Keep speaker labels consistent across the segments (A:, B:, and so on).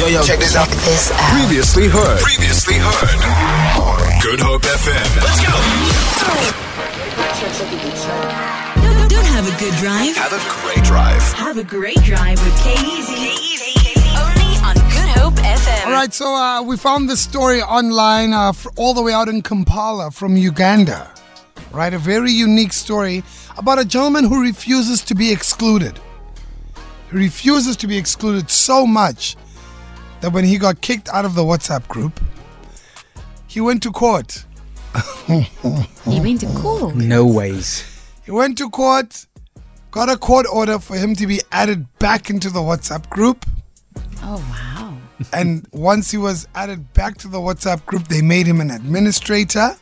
A: Yo, yo, check this out.
B: This out.
C: Previously heard. Previously heard. Good Hope FM. Let's go.
D: Don't, don't have a good drive.
C: Have a great drive.
D: Have a great drive with K-Easy. Only on Good Hope FM.
E: All right, so uh, we found this story online uh, f- all the way out in Kampala from Uganda. Right, a very unique story about a gentleman who refuses to be excluded. He refuses to be excluded so much that when he got kicked out of the WhatsApp group, he went to court.
F: He went to court.
G: No ways.
E: He went to court, got a court order for him to be added back into the WhatsApp group.
F: Oh wow.
E: and once he was added back to the WhatsApp group, they made him an administrator,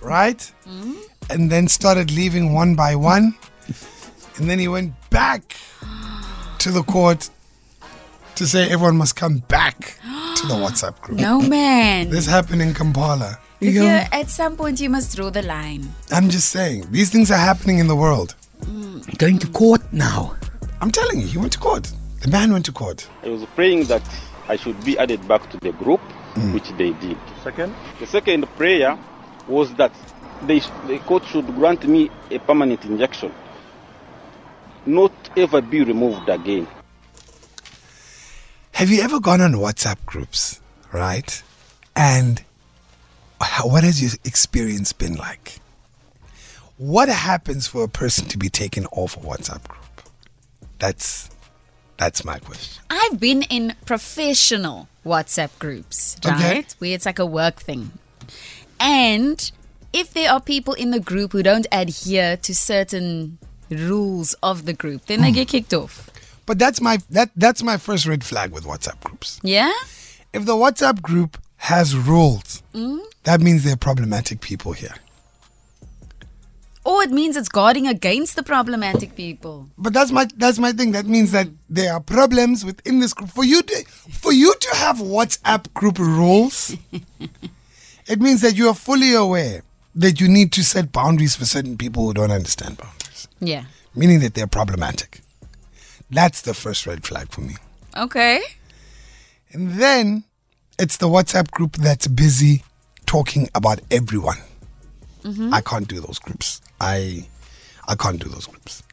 E: right? Hmm? And then started leaving one by one. And then he went back to the court to say everyone must come back to the WhatsApp group.
F: No man.
E: This happened in Kampala.
F: Look here, at some point you must draw the line.
E: I'm just saying, these things are happening in the world. Mm.
G: Going to court now.
E: I'm telling you, he went to court. The man went to court.
H: I was praying that I should be added back to the group, mm. which they did. Second? The second prayer was that they, the court should grant me a permanent injunction, not ever be removed again.
E: Have you ever gone on WhatsApp groups, right? And how, what has your experience been like? What happens for a person to be taken off a WhatsApp group? That's that's my question.
F: I've been in professional WhatsApp groups,
E: Okay.
F: right? Where it's like a work thing. And if there are people in the group who don't adhere to certain rules of the group, then they hmm. get kicked off.
E: But that's my that that's my first red flag with WhatsApp groups.
F: Yeah?
E: If the WhatsApp group has rules, mm. that means there are problematic people here.
F: Or it means it's guarding against the problematic people.
E: But that's my that's my thing. That means that mm. there are problems within this group. For you to for you to have WhatsApp group rules, it means that you are fully aware that you need to set boundaries for certain people who don't understand boundaries.
F: Yeah.
E: Meaning that they're problematic. That's the first red flag for me.
F: Okay.
E: And then it's the WhatsApp group that's busy talking about everyone. I can't do those groups. I I can't do those groups.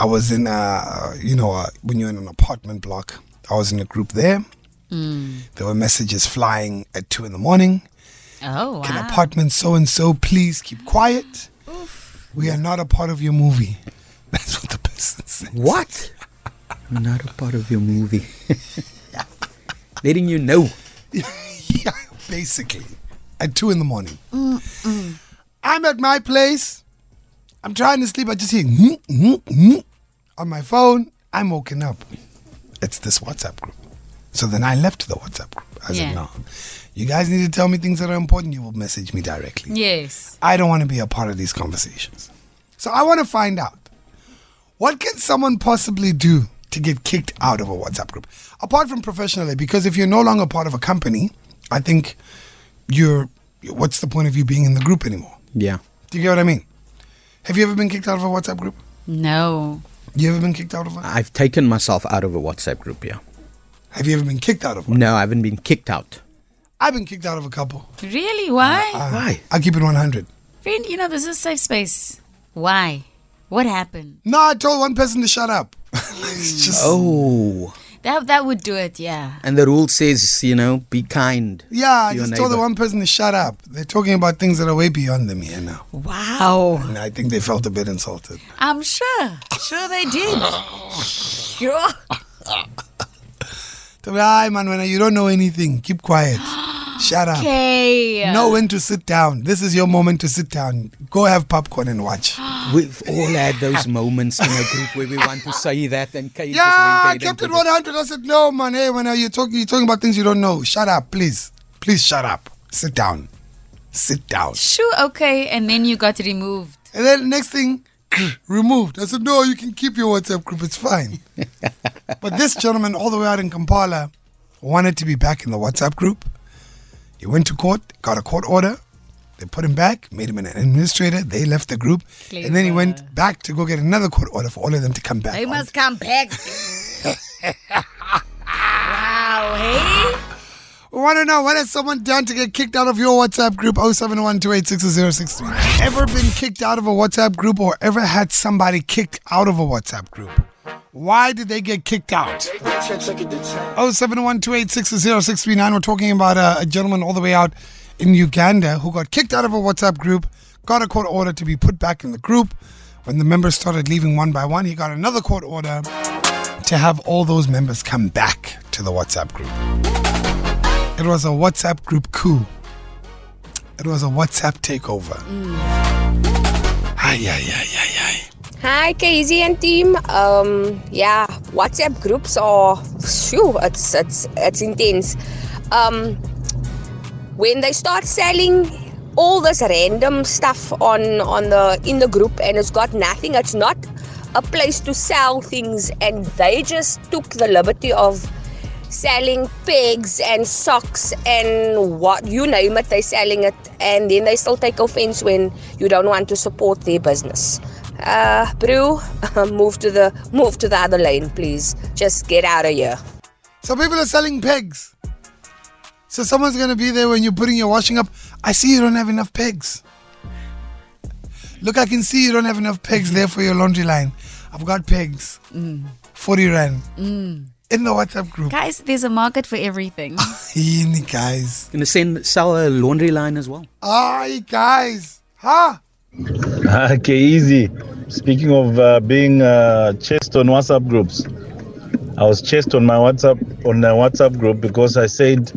E: I was in a you know uh, when you're in an apartment block. I was in a group there. There were messages flying at two in the morning.
F: Oh, wow.
E: Can apartment so and so please keep quiet? We are not a part of your movie. That's what the person said.
G: What? I'm not a part of your movie. Letting you know.
E: yeah, basically. At two in the morning. I'm at my place. I'm trying to sleep. I just hear on my phone. I'm woken up. It's this WhatsApp group. So then I left the WhatsApp group. I
F: Yeah.
E: said, no. You guys need to tell me things that are important. You will message me directly.
F: Yes.
E: I don't want to be a part of these conversations. So I want to find out what can someone possibly do to get kicked out of a WhatsApp group apart from professionally because if you're no longer part of a company, I think you're what's the point of you being in the group anymore?
G: Yeah.
E: Do you get what I mean? Have you ever been kicked out of a WhatsApp group?
F: No.
E: You ever been kicked out of one?
G: I've taken myself out of a WhatsApp group, yeah.
E: Have you ever been kicked out of one?
G: No, I haven't been kicked out.
E: I've been kicked out of a couple.
F: Really? Why?
G: Uh, uh, Why?
E: I keep it 100.
F: Friend, you know, this is a safe space. Why? What happened?
E: No, I told one person to shut up. it's mm. just
G: Oh.
F: That that would do it, yeah.
G: And the rule says, you know, be kind.
E: yeah. I
G: to your
E: just told the one person to shut up. They're talking about things that are way beyond them here now.
F: Wow.
E: And I think they felt a bit insulted.
F: I'm sure. Sure they did. sure.
E: Tell me, Hi, man, when you don't know anything, keep quiet. Shut up.
F: Okay.
E: Know when to sit down. This is your moment to sit down. Go have popcorn and watch.
G: We've all had those moments in a group where we want to say that and Kate
E: Yeah, I kept it 100. I said, no, man. Hey, when are you talking? You're talking about things you don't know. Shut up, please. Please shut up. Sit down. Sit down.
F: Sure, okay. And then you got removed.
E: And then next thing, removed. I said, no, you can keep your WhatsApp group. It's fine. but this gentleman, all the way out in Kampala, wanted to be back in the WhatsApp group. He went to court, got a court order. They put him back, made him an administrator. They left the group. And then he went back to go get another court order for all of them to come back.
F: They must come back. wow. Hey.
E: We want to know what has someone done to get kicked out of your WhatsApp group 071 Ever been kicked out of a WhatsApp group or ever had somebody kicked out of a WhatsApp group? Why did they get kicked out? 071 We're talking about a, a gentleman all the way out in Uganda who got kicked out of a WhatsApp group, got a court order to be put back in the group. When the members started leaving one by one, he got another court order to have all those members come back to the WhatsApp group. It was a WhatsApp group coup. It was a WhatsApp takeover. Mm. Ay, ay, ay, ay, ay.
A: Hi, KZ and team. Um, yeah, WhatsApp groups are, phew, it's it's it's intense. Um, when they start selling all this random stuff on on the in the group and it's got nothing, it's not a place to sell things, and they just took the liberty of selling pigs and socks and what you name it, they're selling it, and then they still take offense when you don't want to support their business. Uh, Brew, move to the move to the other lane, please. Just get out of here.
E: So people are selling pegs. So someone's gonna be there when you're putting your washing up. I see you don't have enough pegs. Look, I can see you don't have enough pegs there for your laundry line. I've got pegs. 40 rand. In the WhatsApp group.
F: Guys, there's a market for everything.
E: Yini, guys.
G: Gonna send sell a laundry line as well.
E: Aye, guys. Huh?
B: Okay, easy. Speaking of uh, being uh, chased on WhatsApp groups, I was chased on my WhatsApp on a WhatsApp group because I said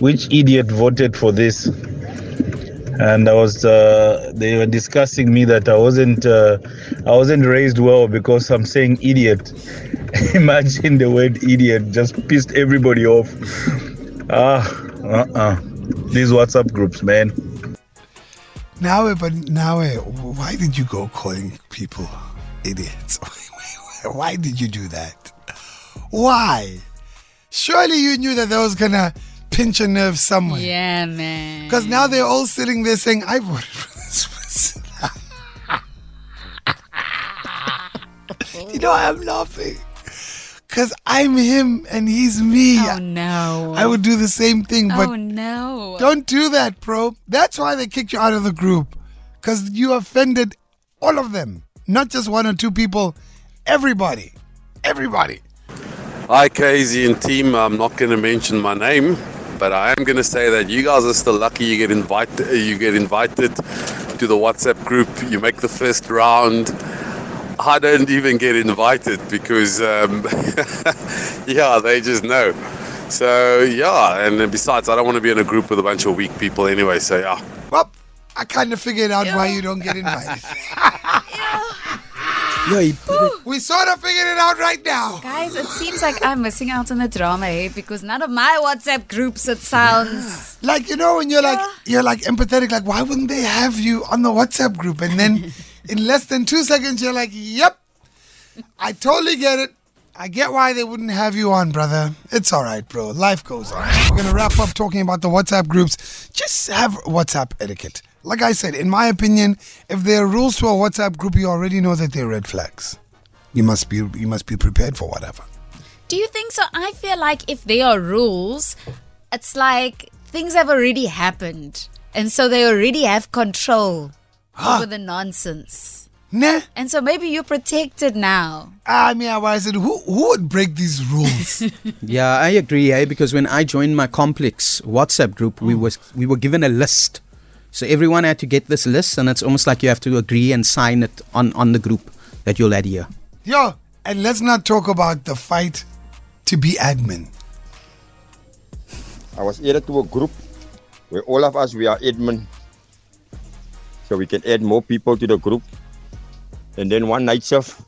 B: which idiot voted for this, and I was uh, they were discussing me that I wasn't uh, I wasn't raised well because I'm saying idiot. Imagine the word idiot just pissed everybody off. Ah, uh, uh These WhatsApp groups, man.
E: Now, but now, eh, why did you go calling people idiots? Why did you do that? Why? Surely you knew that that was gonna pinch a nerve somewhere.
F: yeah, man.
E: Because now they're all sitting there saying, I voted for this person. you know, I'm laughing. Because I'm him and he's me.
F: Oh no.
E: I would do the same thing, but
F: oh no.
E: don't do that, bro. That's why they kicked you out of the group. Because you offended all of them. Not just one or two people. Everybody. Everybody.
I: Hi, KZ and team. I'm not going to mention my name, but I am going to say that you guys are still lucky. You get invited. You get invited to the WhatsApp group. You make the first round. I don't even get invited because, um, yeah, they just know. So yeah, and besides, I don't want to be in a group with a bunch of weak people anyway. So yeah.
E: Well, I kind of figured out why you don't get invited.
G: Yeah, he put it.
E: we sort of figured it out right now.
F: Guys, it seems like I'm missing out on the drama here because none of my WhatsApp groups it sounds.
E: Like you know, when you're like you're like empathetic, like why wouldn't they have you on the WhatsApp group? And then in less than two seconds, you're like, "Yep, I totally get it. I get why they wouldn't have you on, brother. It's all right, bro. Life goes on. We're gonna wrap up talking about the WhatsApp groups. Just have WhatsApp etiquette. Like I said, in my opinion, if there are rules to a WhatsApp group, you already know that they're red flags. You must be you must be prepared for whatever.
F: Do you think so? I feel like if there are rules, it's like things have already happened. And so they already have control over the nonsense.
E: Nah.
F: And so maybe you're protected now.
E: I mean, I said, who who would break these rules?
G: Yeah, I agree, eh? Because when I joined my complex WhatsApp group, we was we were given a list. So everyone had to get this list, and it's almost like you have to agree and sign it on, on the group that you'll adhere.
E: Yo, and let's not talk about the fight to be admin.
J: I was added to a group where all of us we are admin, so we can add more people to the group. And then one night shift,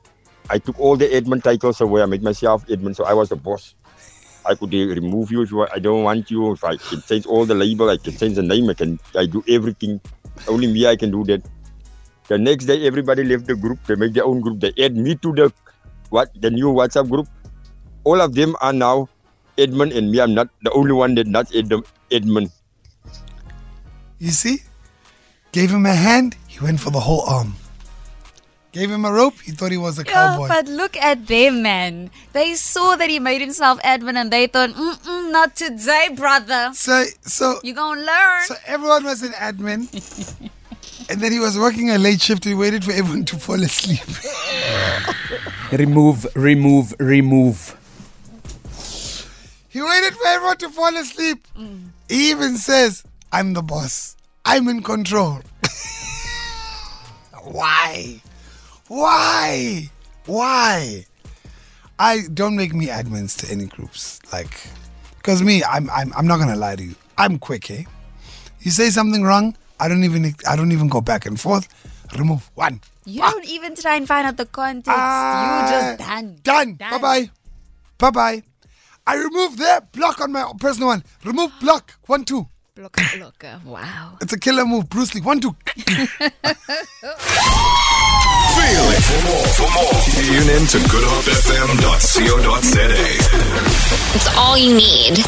J: I took all the admin titles away. I made myself admin, so I was the boss. I could uh, remove you if you, I don't want you. If I can change all the label, I can change the name. I can I do everything. Only me I can do that. The next day, everybody left the group. They make their own group. They add me to the what the new WhatsApp group. All of them are now admin, and me I'm not the only one that not admin.
E: You see? Gave him a hand, he went for the whole arm. Gave him a rope, he thought he was a
F: Yeah,
E: cowboy.
F: but look at them, man. They saw that he made himself admin and they thought, mm-mm, not today, brother.
E: So so
F: You gonna learn.
E: so everyone was an admin. And then he was working a late shift. He waited for everyone to fall asleep.
G: Remove, remove, remove.
E: He waited for everyone to fall asleep. Mm. He even says, I'm the boss. I'm in control. Why? Why? Why? I don't make me admins to any groups. Like, because me, I'm, I'm, I'm not gonna lie to you. I'm quick, eh? You say something wrong, I don't even, I don't even go back and forth. Remove one.
F: You don't even try and find out the context.
E: Ah,
F: you just done.
E: Done. Bye bye. Bye bye. I remove there. Block on my personal one. Remove block. One, two.
F: Block, blocker. Wow.
E: It's a killer move. Bruce Lee. One, two.
C: Feel it. For more, for more, tune in to goodhopefm.co.za.
K: It's all you need.